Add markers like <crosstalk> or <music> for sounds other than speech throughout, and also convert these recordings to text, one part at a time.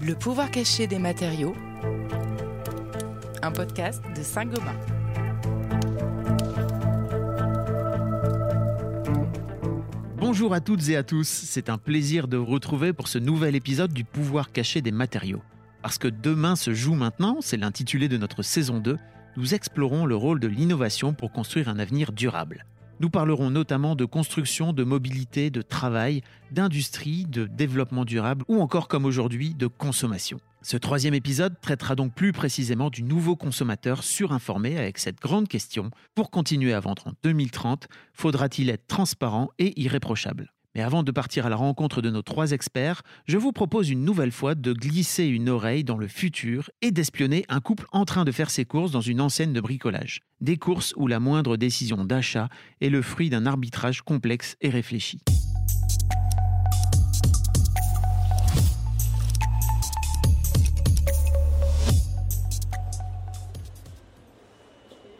Le pouvoir caché des matériaux, un podcast de Saint-Gobain. Bonjour à toutes et à tous, c'est un plaisir de vous retrouver pour ce nouvel épisode du pouvoir caché des matériaux. Parce que demain se joue maintenant, c'est l'intitulé de notre saison 2, nous explorons le rôle de l'innovation pour construire un avenir durable. Nous parlerons notamment de construction, de mobilité, de travail, d'industrie, de développement durable ou encore comme aujourd'hui de consommation. Ce troisième épisode traitera donc plus précisément du nouveau consommateur surinformé avec cette grande question. Pour continuer à vendre en 2030, faudra-t-il être transparent et irréprochable? Mais avant de partir à la rencontre de nos trois experts, je vous propose une nouvelle fois de glisser une oreille dans le futur et d'espionner un couple en train de faire ses courses dans une enseigne de bricolage. Des courses où la moindre décision d'achat est le fruit d'un arbitrage complexe et réfléchi.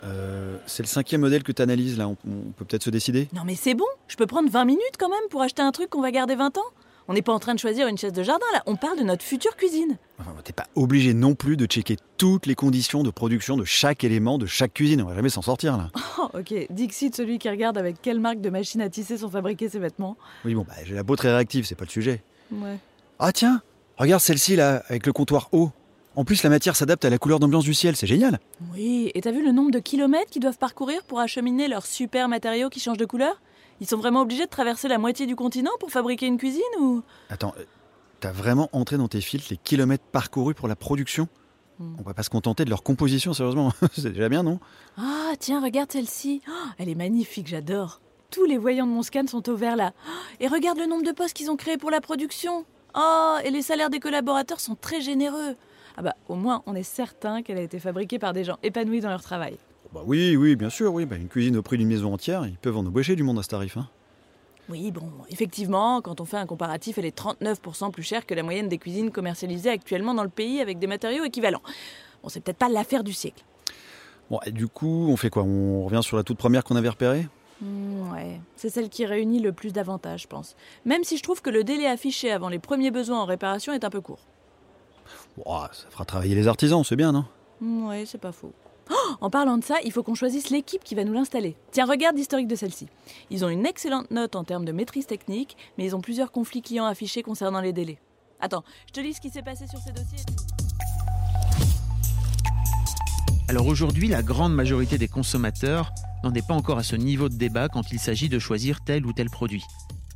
Euh, c'est le cinquième modèle que tu analyses là, on, on peut peut-être se décider Non mais c'est bon, je peux prendre 20 minutes quand même pour acheter un truc qu'on va garder 20 ans. On n'est pas en train de choisir une chaise de jardin là, on parle de notre future cuisine. T'es pas obligé non plus de checker toutes les conditions de production de chaque élément de chaque cuisine, on va jamais s'en sortir là. <laughs> Oh ok, Dixit, celui qui regarde avec quelle marque de machine à tisser sont fabriqués ses vêtements. Oui bon, bah, j'ai la peau très réactive, c'est pas le sujet. Ouais. Ah tiens, regarde celle-ci là, avec le comptoir haut. En plus la matière s'adapte à la couleur d'ambiance du ciel, c'est génial. Oui, et t'as vu le nombre de kilomètres qu'ils doivent parcourir pour acheminer leurs super matériaux qui changent de couleur? Ils sont vraiment obligés de traverser la moitié du continent pour fabriquer une cuisine ou? Attends, euh, t'as vraiment entré dans tes filtres les kilomètres parcourus pour la production? Hmm. On va pas se contenter de leur composition, sérieusement. <laughs> c'est déjà bien, non? Ah tiens, regarde celle-ci. Oh, elle est magnifique, j'adore. Tous les voyants de mon scan sont au vert là. Oh, Et regarde le nombre de postes qu'ils ont créés pour la production. Oh, et les salaires des collaborateurs sont très généreux. Ah bah au moins on est certain qu'elle a été fabriquée par des gens épanouis dans leur travail. Bah oui, oui, bien sûr, oui. Bah, une cuisine au prix d'une maison entière, ils peuvent en embaucher du monde à ce tarif. Hein. Oui, bon, effectivement, quand on fait un comparatif, elle est 39% plus chère que la moyenne des cuisines commercialisées actuellement dans le pays avec des matériaux équivalents. Bon, c'est peut-être pas l'affaire du siècle. Bon, et du coup, on fait quoi? On revient sur la toute première qu'on avait repérée? Hmm, ouais, c'est celle qui réunit le plus d'avantages, je pense. Même si je trouve que le délai affiché avant les premiers besoins en réparation est un peu court. Ah, ça fera travailler les artisans, c'est bien, non? Hmm, ouais, c'est pas faux. Oh, en parlant de ça, il faut qu'on choisisse l'équipe qui va nous l'installer. Tiens, regarde l'historique de celle-ci. Ils ont une excellente note en termes de maîtrise technique, mais ils ont plusieurs conflits clients affichés concernant les délais. Attends, je te lis ce qui s'est passé sur ces dossiers. Alors aujourd'hui, la grande majorité des consommateurs n'en est pas encore à ce niveau de débat quand il s'agit de choisir tel ou tel produit.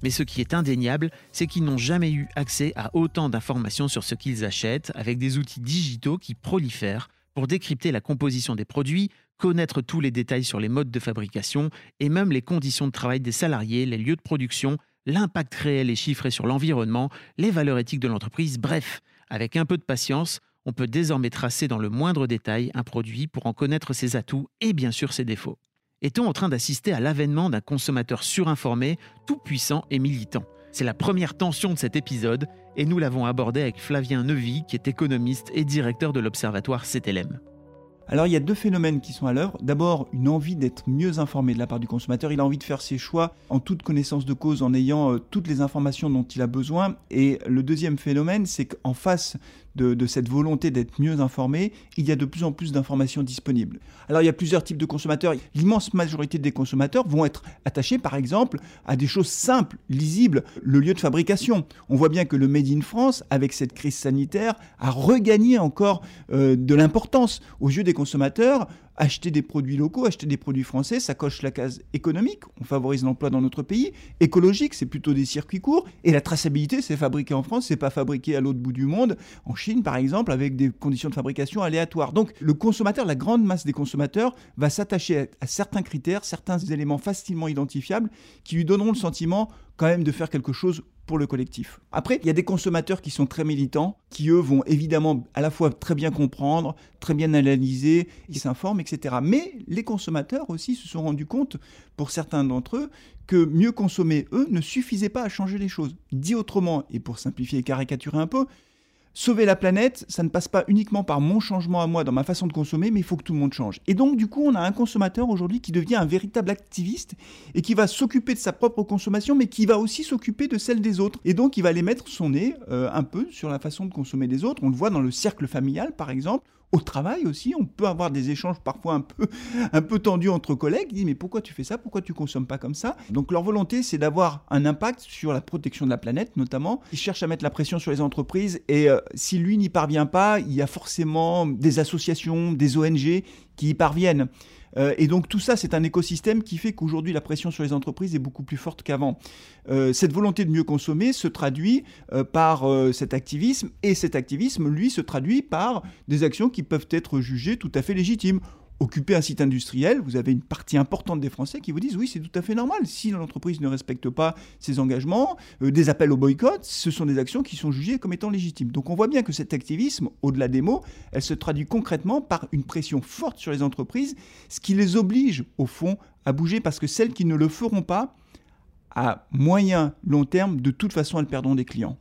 Mais ce qui est indéniable, c'est qu'ils n'ont jamais eu accès à autant d'informations sur ce qu'ils achètent avec des outils digitaux qui prolifèrent pour décrypter la composition des produits, connaître tous les détails sur les modes de fabrication et même les conditions de travail des salariés, les lieux de production, l'impact réel et chiffré sur l'environnement, les valeurs éthiques de l'entreprise, bref, avec un peu de patience, on peut désormais tracer dans le moindre détail un produit pour en connaître ses atouts et bien sûr ses défauts. Est-on en train d'assister à l'avènement d'un consommateur surinformé, tout puissant et militant? C'est la première tension de cet épisode et nous l'avons abordé avec Flavien Neuvy, qui est économiste et directeur de l'observatoire CTLM. Alors il y a deux phénomènes qui sont à l'œuvre. D'abord, une envie d'être mieux informé de la part du consommateur. Il a envie de faire ses choix en toute connaissance de cause, en ayant euh, toutes les informations dont il a besoin. Et le deuxième phénomène, c'est qu'en face de, cette volonté d'être mieux informé, il y a de plus en plus d'informations disponibles. Alors il y a plusieurs types de consommateurs. L'immense majorité des consommateurs vont être attachés, par exemple, à des choses simples, lisibles, le lieu de fabrication. On voit bien que le Made in France, avec cette crise sanitaire, a regagné encore euh, de l'importance aux yeux des consommateurs. Acheter des produits locaux, acheter des produits français, ça coche la case économique, on favorise l'emploi dans notre pays. Écologique, c'est plutôt des circuits courts. Et la traçabilité, c'est fabriqué en France, c'est pas fabriqué à l'autre bout du monde, en Chine par exemple, avec des conditions de fabrication aléatoires. Donc le consommateur, la grande masse des consommateurs, va s'attacher à, à certains critères, certains éléments facilement identifiables, qui lui donneront le sentiment quand même de faire quelque chose pour le collectif. Après, il y a des consommateurs qui sont très militants, qui eux vont évidemment à la fois très bien comprendre, très bien analyser, ils s'informent, etc. Mais les consommateurs aussi se sont rendus compte, pour certains d'entre eux, que mieux consommer, eux, ne suffisait pas à changer les choses. Dit autrement, et pour simplifier et caricaturer un peu, sauver la planète, ça ne passe pas uniquement par mon changement à moi dans ma façon de consommer, mais il faut que tout le monde change. Et donc, du coup, on a un consommateur aujourd'hui qui devient un véritable activiste et qui va s'occuper de sa propre consommation, mais qui va aussi s'occuper de celle des autres. Et donc, il va aller mettre son nez euh, un peu sur la façon de consommer des autres. On le voit dans le cercle familial, par exemple, au travail aussi, on peut avoir des échanges parfois un peu, un peu tendus entre collègues. Disent mais pourquoi tu fais ça? Pourquoi tu consommes pas comme ça? Donc leur volonté, c'est d'avoir un impact sur la protection de la planète, notamment. Ils cherchent à mettre la pression sur les entreprises et euh, si lui n'y parvient pas, il y a forcément des associations, des ONG qui y parviennent. Euh, et donc tout ça, c'est un écosystème qui fait qu'aujourd'hui, la pression sur les entreprises est beaucoup plus forte qu'avant. Euh, cette volonté de mieux consommer se traduit euh, par cet activisme, et cet activisme, lui, se traduit par des actions qui peuvent être jugées tout à fait légitimes occuper un site industriel, vous avez une partie importante des Français qui vous disent oui, c'est tout à fait normal. Si l'entreprise ne respecte pas ses engagements, euh, des appels au boycott, ce sont des actions qui sont jugées comme étant légitimes. Donc on voit bien que cet activisme, au-delà des mots, elle se traduit concrètement par une pression forte sur les entreprises, ce qui les oblige, au fond, à bouger parce que celles qui ne le feront pas, à moyen, long terme, de toute façon, elles perdront des clients.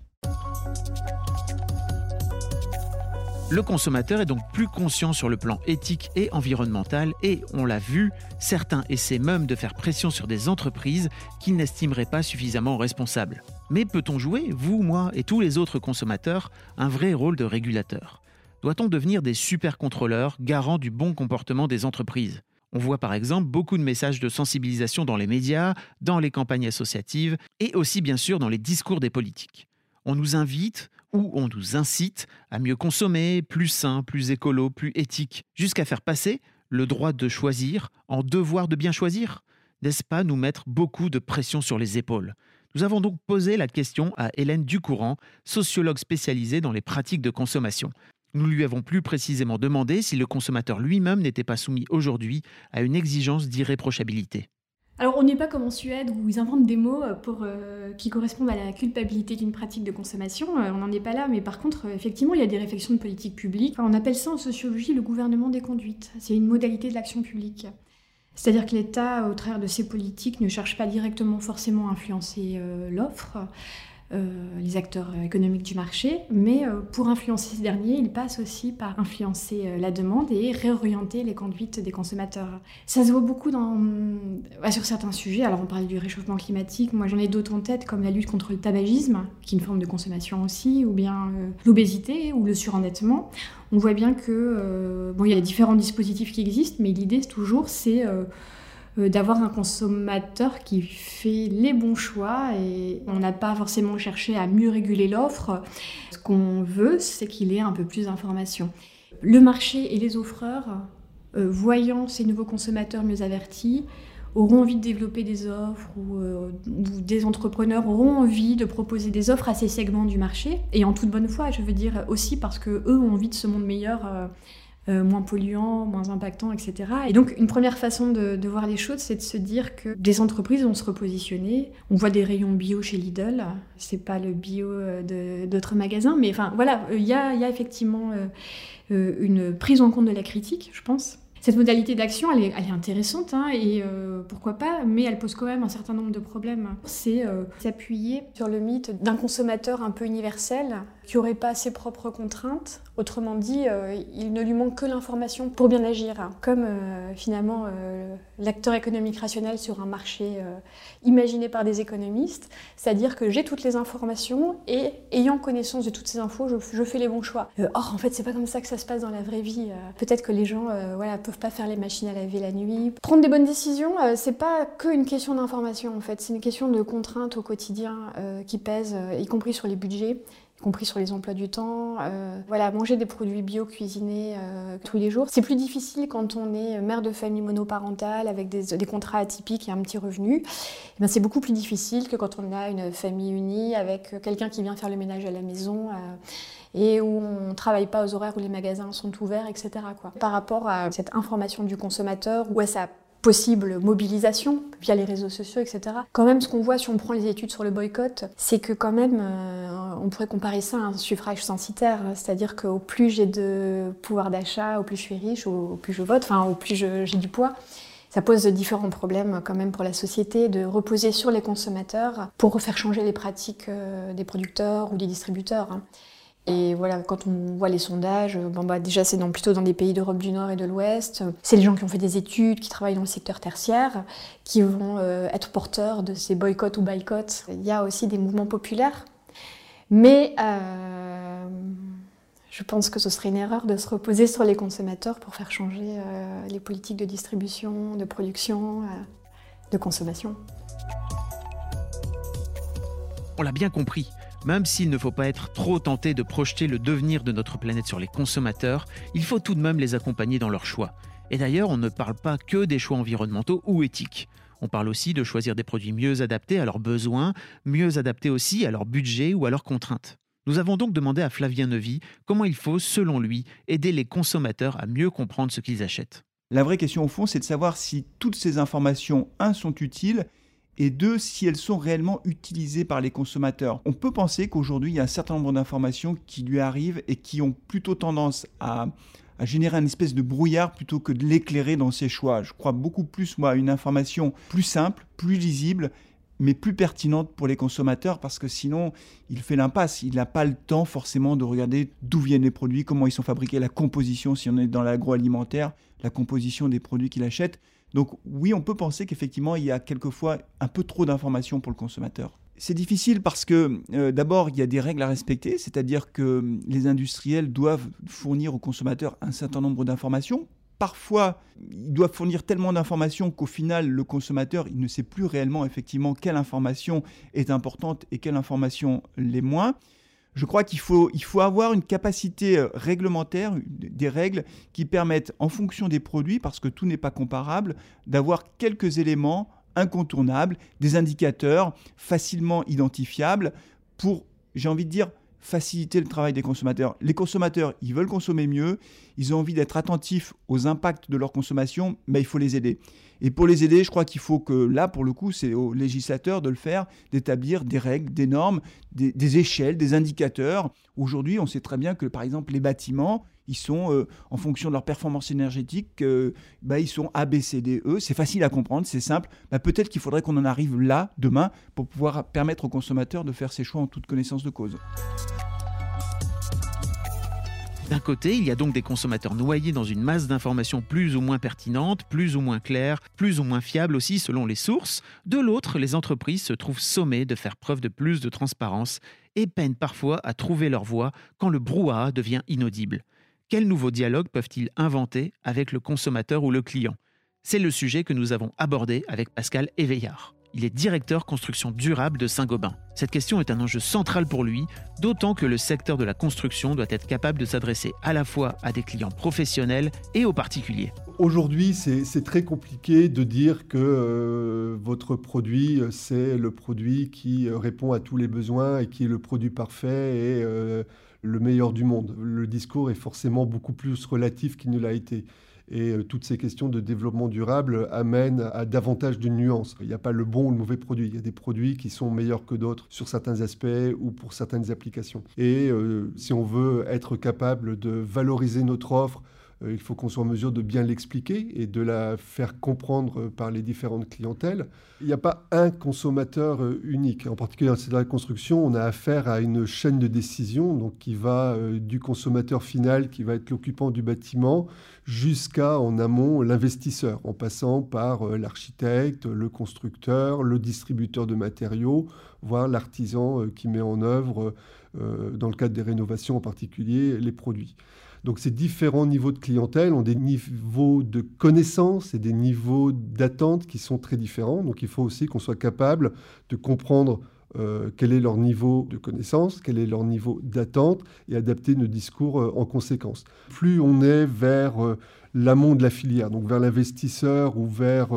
Le consommateur est donc plus conscient sur le plan éthique et environnemental et, on l'a vu, certains essaient même de faire pression sur des entreprises qu'ils n'estimeraient pas suffisamment responsables. Mais peut-on jouer, vous, moi et tous les autres consommateurs, un vrai rôle de régulateur? Doit-on devenir des super contrôleurs, garants du bon comportement des entreprises? On voit par exemple beaucoup de messages de sensibilisation dans les médias, dans les campagnes associatives et aussi bien sûr dans les discours des politiques. On nous invite où on nous incite à mieux consommer, plus sain, plus écolo, plus éthique, jusqu'à faire passer le droit de choisir en devoir de bien choisir N'est-ce pas nous mettre beaucoup de pression sur les épaules? Nous avons donc posé la question à Hélène Ducourant, sociologue spécialisée dans les pratiques de consommation. Nous lui avons plus précisément demandé si le consommateur lui-même n'était pas soumis aujourd'hui à une exigence d'irréprochabilité. Alors on n'est pas comme en Suède où ils inventent des mots euh, euh, qui correspondent à la culpabilité d'une pratique de consommation, euh, on n'en est pas là, mais par contre effectivement il y a des réflexions de politique publique. on appelle ça en sociologie le gouvernement des conduites, c'est une modalité de l'action publique. C'est-à-dire que l'État, au travers de ses politiques, ne cherche pas directement forcément à influencer l'offre, les acteurs économiques du marché, mais euh, pour influencer ces derniers, il passe aussi par influencer euh, la demande et réorienter les conduites des consommateurs. Ça se voit beaucoup sur certains sujets. Alors on parle du réchauffement climatique, moi j'en ai d'autres en tête comme la lutte contre le tabagisme, qui est une forme de consommation aussi, ou bien l'obésité ou le surendettement. On voit bien que bon, il y a différents dispositifs qui existent, mais l'idée toujours c'est euh, d'avoir un consommateur qui fait les bons choix et on n'a pas forcément cherché à mieux réguler l'offre. Ce qu'on veut, c'est qu'il ait un peu plus d'informations. Le marché et les offreurs, euh, voyant ces nouveaux consommateurs mieux avertis, auront envie de développer des offres ou, euh, ou, des entrepreneurs auront envie de proposer des offres à ces segments du marché et en toute bonne foi, je veux dire aussi parce que eux ont envie de ce monde meilleur euh, moins polluant, moins impactant, etc. Et donc une première façon de, voir les choses, c'est de se dire que des entreprises vont se repositionner. On voit des rayons bio chez Lidl, c'est pas le bio euh, d'autres magasins, mais enfin voilà, il y a, effectivement euh, une prise en compte de la critique, je pense. Cette modalité d'action, elle est, intéressante, hein, et pourquoi pas, mais elle pose quand même un certain nombre de problèmes. C'est s'appuyer sur le mythe d'un consommateur un peu universel, qui n'aurait pas ses propres contraintes. Autrement dit, euh, il ne lui manque que l'information pour bien agir. Comme euh, finalement euh, l'acteur économique rationnel sur un marché imaginé par des économistes, c'est-à-dire que j'ai toutes les informations et ayant connaissance de toutes ces infos, je, fais les bons choix. or, en fait, c'est pas comme ça que ça se passe dans la vraie vie. Peut-être que les gens, voilà, peuvent pas faire les machines à laver la nuit. Prendre des bonnes décisions, c'est pas que une question d'information en fait, c'est une question de contraintes au quotidien qui pèsent, y compris sur les budgets y compris sur les emplois du temps. Euh, voilà, manger des produits bio cuisinés euh, tous les jours. C'est plus difficile quand on est mère de famille monoparentale avec des, contrats atypiques et un petit revenu. Eh ben, c'est beaucoup plus difficile que quand on a une famille unie avec quelqu'un qui vient faire le ménage à la maison. Euh, et où on ne travaille pas aux horaires où les magasins sont ouverts, etc. Quoi. Par rapport à cette information du consommateur ou à sa possible mobilisation via les réseaux sociaux, etc. Quand même, ce qu'on voit si on prend les études sur le boycott, c'est que quand même, euh, on pourrait comparer ça à un suffrage censitaire, c'est-à-dire qu'au plus j'ai de pouvoir d'achat, au plus je suis riche, au plus je vote, enfin au plus j'ai du poids. Ça pose différents problèmes quand même pour la société de reposer sur les consommateurs pour faire changer les pratiques euh, des producteurs ou des distributeurs. Et voilà, quand on voit les sondages, bon bah déjà c'est plutôt dans des pays d'Europe du Nord et de l'Ouest. C'est les gens qui ont fait des études, qui travaillent dans le secteur tertiaire, qui vont euh, être porteurs de ces boycotts ou boycotts. Il y a aussi des mouvements populaires. Mais euh, je pense que ce serait une erreur de se reposer sur les consommateurs pour faire changer euh, les politiques de distribution, de production, de consommation. On l'a bien compris, même s'il ne faut pas être trop tenté de projeter le devenir de notre planète sur les consommateurs, il faut tout de même les accompagner dans leurs choix. Et d'ailleurs, on ne parle pas que des choix environnementaux ou éthiques. On parle aussi de choisir des produits mieux adaptés à leurs besoins, mieux adaptés aussi à leur budget ou à leurs contraintes. Nous avons donc demandé à Flavien Neuvy comment il faut, selon lui, aider les consommateurs à mieux comprendre ce qu'ils achètent. La vraie question au fond, c'est de savoir si toutes ces informations, un, sont utiles et deux, si elles sont réellement utilisées par les consommateurs. On peut penser qu'aujourd'hui, il y a un certain nombre d'informations qui lui arrivent et qui ont plutôt tendance à, générer un espèce de brouillard plutôt que de l'éclairer dans ses choix. Je crois beaucoup plus, moi, à une information plus simple, plus lisible mais plus pertinente pour les consommateurs parce que sinon il fait l'impasse. Il n'a pas le temps forcément de regarder d'où viennent les produits, comment ils sont fabriqués, la composition si on est dans l'agroalimentaire, la composition des produits qu'il achète. Donc oui, on peut penser qu'effectivement, il y a quelquefois un peu trop d'informations pour le consommateur. C'est difficile parce que euh, d'abord, il y a des règles à respecter, c'est-à-dire que les industriels doivent fournir aux consommateurs un certain nombre d'informations. Parfois, ils doivent fournir tellement d'informations qu'au final, le consommateur, il ne sait plus réellement effectivement quelle information est importante et quelle information l'est moins je crois qu'il faut, avoir une capacité euh, réglementaire, des règles qui permettent, en fonction des produits, parce que tout n'est pas comparable, d'avoir quelques éléments incontournables, des indicateurs facilement identifiables pour, j'ai envie de dire, faciliter le travail des consommateurs. Les consommateurs, ils veulent consommer mieux, ils ont envie d'être attentifs aux impacts de leur consommation, mais il faut les aider. Et pour les aider, je crois qu'il faut que là, pour le coup, c'est aux législateurs de le faire, d'établir des règles, des normes, des, échelles, des indicateurs. Aujourd'hui, on sait très bien que, par exemple, les bâtiments, ils sont, euh, en fonction de leur performance énergétique, euh, bah, ils sont A, B, C, D, E. C'est facile à comprendre, c'est simple. Bah, peut-être qu'il faudrait qu'on en arrive là, demain, pour pouvoir permettre aux consommateurs de faire ses choix en toute connaissance de cause. D'un côté, il y a donc des consommateurs noyés dans une masse d'informations plus ou moins pertinentes, plus ou moins claires, plus ou moins fiables aussi selon les sources. De l'autre, les entreprises se trouvent sommées de faire preuve de plus de transparence et peinent parfois à trouver leur voie quand le brouhaha devient inaudible. Quel nouveau dialogue peuvent-ils inventer avec le consommateur ou le client? C'est le sujet que nous avons abordé avec Pascal Éveillard. Il est directeur construction durable de Saint-Gobain. Cette question est un enjeu central pour lui, d'autant que le secteur de la construction doit être capable de s'adresser à la fois à des clients professionnels et aux particuliers. Aujourd'hui, c'est très compliqué de dire que euh, votre produit, c'est le produit qui répond à tous les besoins et qui est le produit parfait euh, le meilleur du monde. Le discours est forcément beaucoup plus relatif qu'il ne l'a été. Et euh, toutes ces questions de développement durable amènent à davantage de nuances. Il n'y a pas le bon ou le mauvais produit. Il y a des produits qui sont meilleurs que d'autres sur certains aspects ou pour certaines applications. Et euh, si on veut être capable de valoriser notre offre, il faut qu'on soit en mesure de bien l'expliquer et de la faire comprendre par les différentes clientèles. Il n'y a pas un consommateur euh, unique. En particulier dans la construction, on a affaire à une chaîne de décision donc qui va euh, du consommateur final, qui va être l'occupant du bâtiment, jusqu'à en amont l'investisseur, en passant par l'architecte, le constructeur, le distributeur de matériaux, voire l'artisan qui met en œuvre, dans le cadre des rénovations en particulier, les produits. Donc ces différents niveaux de clientèle ont des niveaux de connaissance et des niveaux d'attente qui sont très différents. Donc il faut aussi qu'on soit capable de comprendre euh, quel est leur niveau de connaissance, quel est leur niveau d'attente et adapter nos discours euh, en conséquence. Plus on est vers euh, l'amont de la filière, donc vers l'investisseur ou vers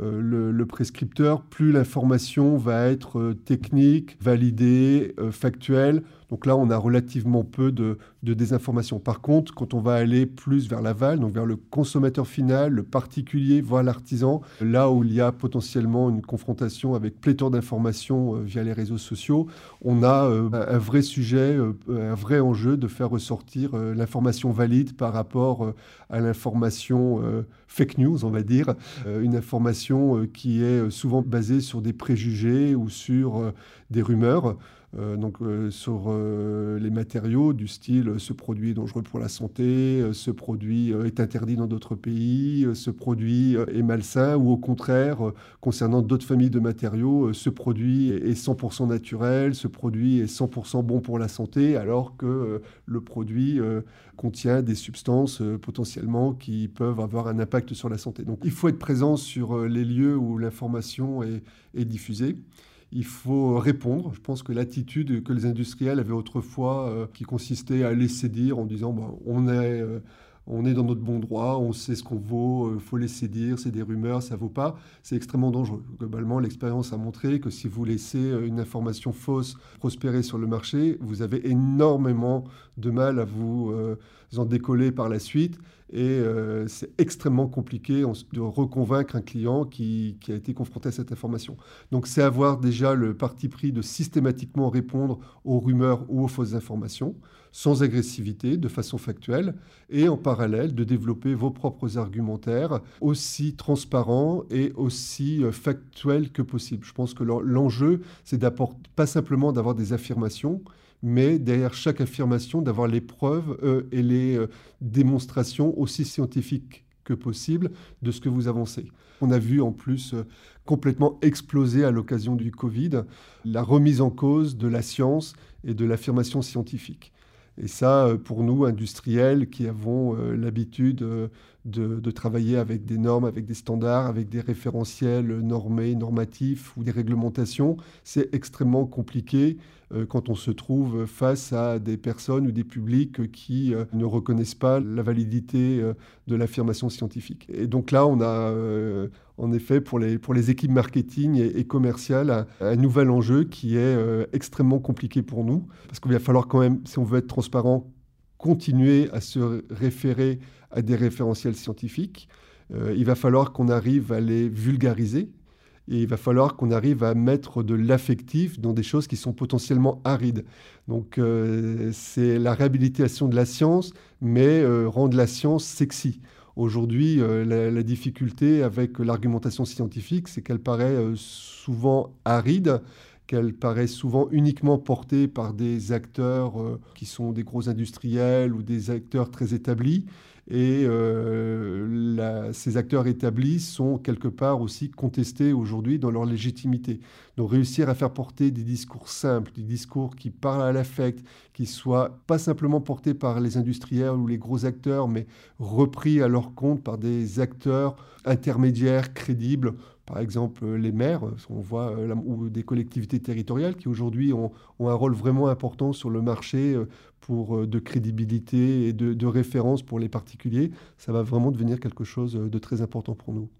le, le, prescripteur, plus l'information va être technique, validée, factuelle, donc là, on a relativement peu de, désinformation. Par contre, quand on va aller plus vers l'aval, donc vers le consommateur final, le particulier, voire l'artisan, là où il y a potentiellement une confrontation avec pléthore d'informations euh, via les réseaux sociaux, on a euh, un vrai sujet, euh, un vrai enjeu de faire ressortir l'information valide par rapport à l'information fake news, on va dire, une information qui est souvent basée sur des préjugés ou sur des rumeurs. Euh, donc euh, sur euh, les matériaux du style ce produit est dangereux pour la santé, ce produit est interdit dans d'autres pays, ce produit est malsain ou au contraire concernant d'autres familles de matériaux, ce produit est 100% naturel, ce produit est 100% bon pour la santé alors que le produit contient des substances potentiellement qui peuvent avoir un impact sur la santé. Donc il faut être présent sur les lieux où l'information est, est diffusée il faut répondre. Je pense que l'attitude que les industriels avaient autrefois, euh, qui consistait à laisser dire en disant bah, on, est, euh, on est dans notre bon droit, on sait ce qu'on vaut, il euh, faut laisser dire, c'est des rumeurs, ça vaut pas, c'est extrêmement dangereux. Globalement, l'expérience a montré que si vous laissez une information fausse prospérer sur le marché, vous avez énormément de mal à vous en décoller par la suite. Et euh, c'est extrêmement compliqué de reconvaincre un client qui, a été confronté à cette information. Donc c'est avoir déjà le parti pris de systématiquement répondre aux rumeurs ou aux fausses informations, sans agressivité, de façon factuelle, et en parallèle de développer vos propres argumentaires aussi transparents et aussi euh, factuels que possible. Je pense que l'enjeu, c'est pas simplement d'avoir des affirmations, mais derrière chaque affirmation, d'avoir les preuves euh, et les euh, démonstrations aussi scientifiques que possible de ce que vous avancez. On a vu en plus complètement exploser à l'occasion du Covid la remise en cause de la science et de l'affirmation scientifique. Et ça, pour nous, industriels, qui avons l'habitude de, travailler avec des normes, avec des standards, avec des référentiels normés, normatifs ou des réglementations, c'est extrêmement compliqué euh, quand on se trouve face à des personnes ou des publics qui euh, ne reconnaissent pas la validité euh, de l'affirmation scientifique. Et donc là, on a en effet pour les, pour les équipes marketing et, commerciales un, nouvel enjeu qui est extrêmement compliqué pour nous, parce qu'il va falloir quand même, si on veut être transparent, continuer à se référer à des référentiels scientifiques. il va falloir qu'on arrive à les vulgariser, et il va falloir qu'on arrive à mettre de l'affectif dans des choses qui sont potentiellement arides. Donc euh, c'est la réhabilitation de la science, mais euh, rendre la science sexy. Aujourd'hui, euh, la, difficulté avec l'argumentation scientifique, c'est qu'elle paraît souvent aride, qu'elle paraît souvent uniquement portée par des acteurs qui sont des gros industriels ou des acteurs très établis et euh, ces acteurs établis sont quelque part aussi contestés aujourd'hui dans leur légitimité. Donc réussir à faire porter des discours simples, des discours qui parlent à l'affect, qui soient pas simplement portés par les industriels ou les gros acteurs, mais repris à leur compte par des acteurs intermédiaires, crédibles, par exemple les maires, on voit, euh, ou des collectivités territoriales qui aujourd'hui ont, un rôle vraiment important sur le marché euh, pour de crédibilité et de référence pour les particuliers. Ça va vraiment devenir quelque chose de très important pour nous.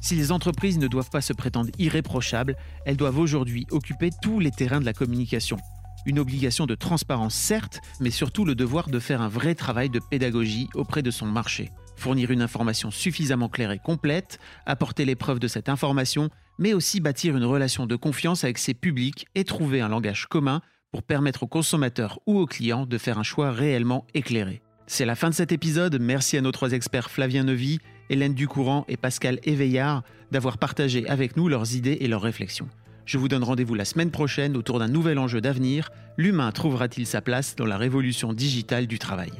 Si les entreprises ne doivent pas se prétendre irréprochables, elles doivent aujourd'hui occuper tous les terrains de la communication. Une obligation de transparence certes, mais surtout le devoir de faire un vrai travail de pédagogie auprès de son marché. Fournir une information suffisamment claire et complète, apporter les preuves de cette information, mais aussi bâtir une relation de confiance avec ses publics et trouver un langage commun pour permettre aux consommateurs ou aux clients de faire un choix réellement éclairé. C'est la fin de cet épisode. Merci à nos trois experts Flavien Nevy, Hélène Ducourant et Pascal Éveillard d'avoir partagé avec nous leurs idées et leurs réflexions. Je vous donne rendez-vous la semaine prochaine autour d'un nouvel enjeu d'avenir. L'humain trouvera-t-il sa place dans la révolution digitale du travail?